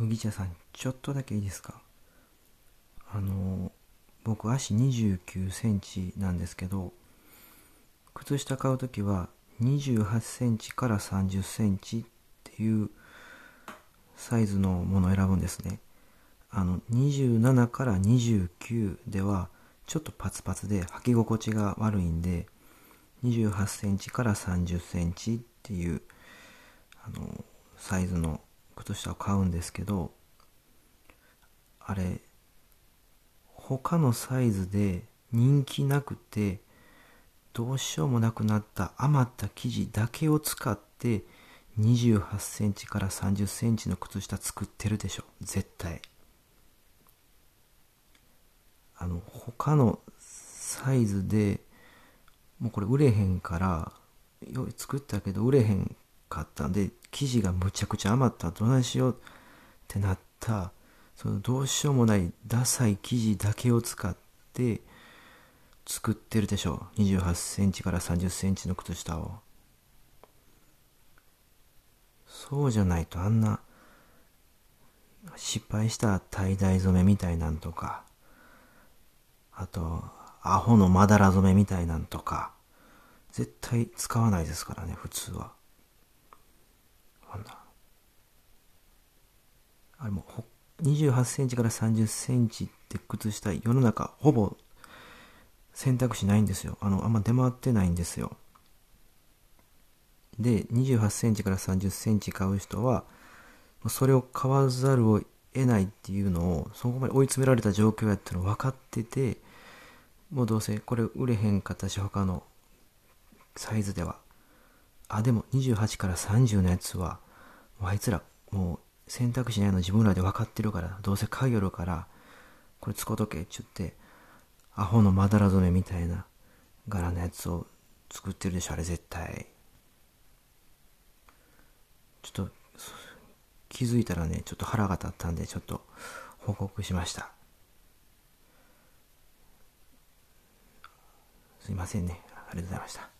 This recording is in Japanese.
麦茶さんちょっとだけいいですか？あの僕足29センチなんですけど靴下買う時は28センチから30センチっていうサイズのものを選ぶんですね。あの27から29ではちょっとパツパツで履き心地が悪いんで28センチから30センチっていうあのサイズの靴下を買うんですけどあれ他のサイズで人気なくてどうしようもなくなった余った生地だけを使って28センチから30センチの靴下作ってるでしょ絶対。あの他のサイズでもうこれ売れへんから作ったけど売れへんかったんで生地がむちゃくちゃ余ったどないしようってなった。そのどうしようもないダサい生地だけを使って作ってるでしょう。28センチから30センチの靴下を。そうじゃないとあんな失敗した tie dye 染めみたいなんとか。あとアホのまだら染めみたいなんとか。絶対使わないですからね普通は。あんなあれも28センチから30センチって靴下世の中ほぼ選択肢ないんですよ。あのあんま出回ってないんですよ。で28センチから30センチ買う人はそれを買わざるを得ないっていうのをそこまで追い詰められた状況やっての分かっててもうどうせこれ売れへんかったし他のサイズではあでも28から30のやつはあいつらもう選択肢ないの自分らで分かってるからどうせ買いよるからこれ使うとけっちゅってアホのまだら染めみたいな柄のやつを作ってるでしょあれ絶対。ちょっと気づいたらねちょっと腹が立ったんでちょっと報告しました。すいませんねありがとうございました。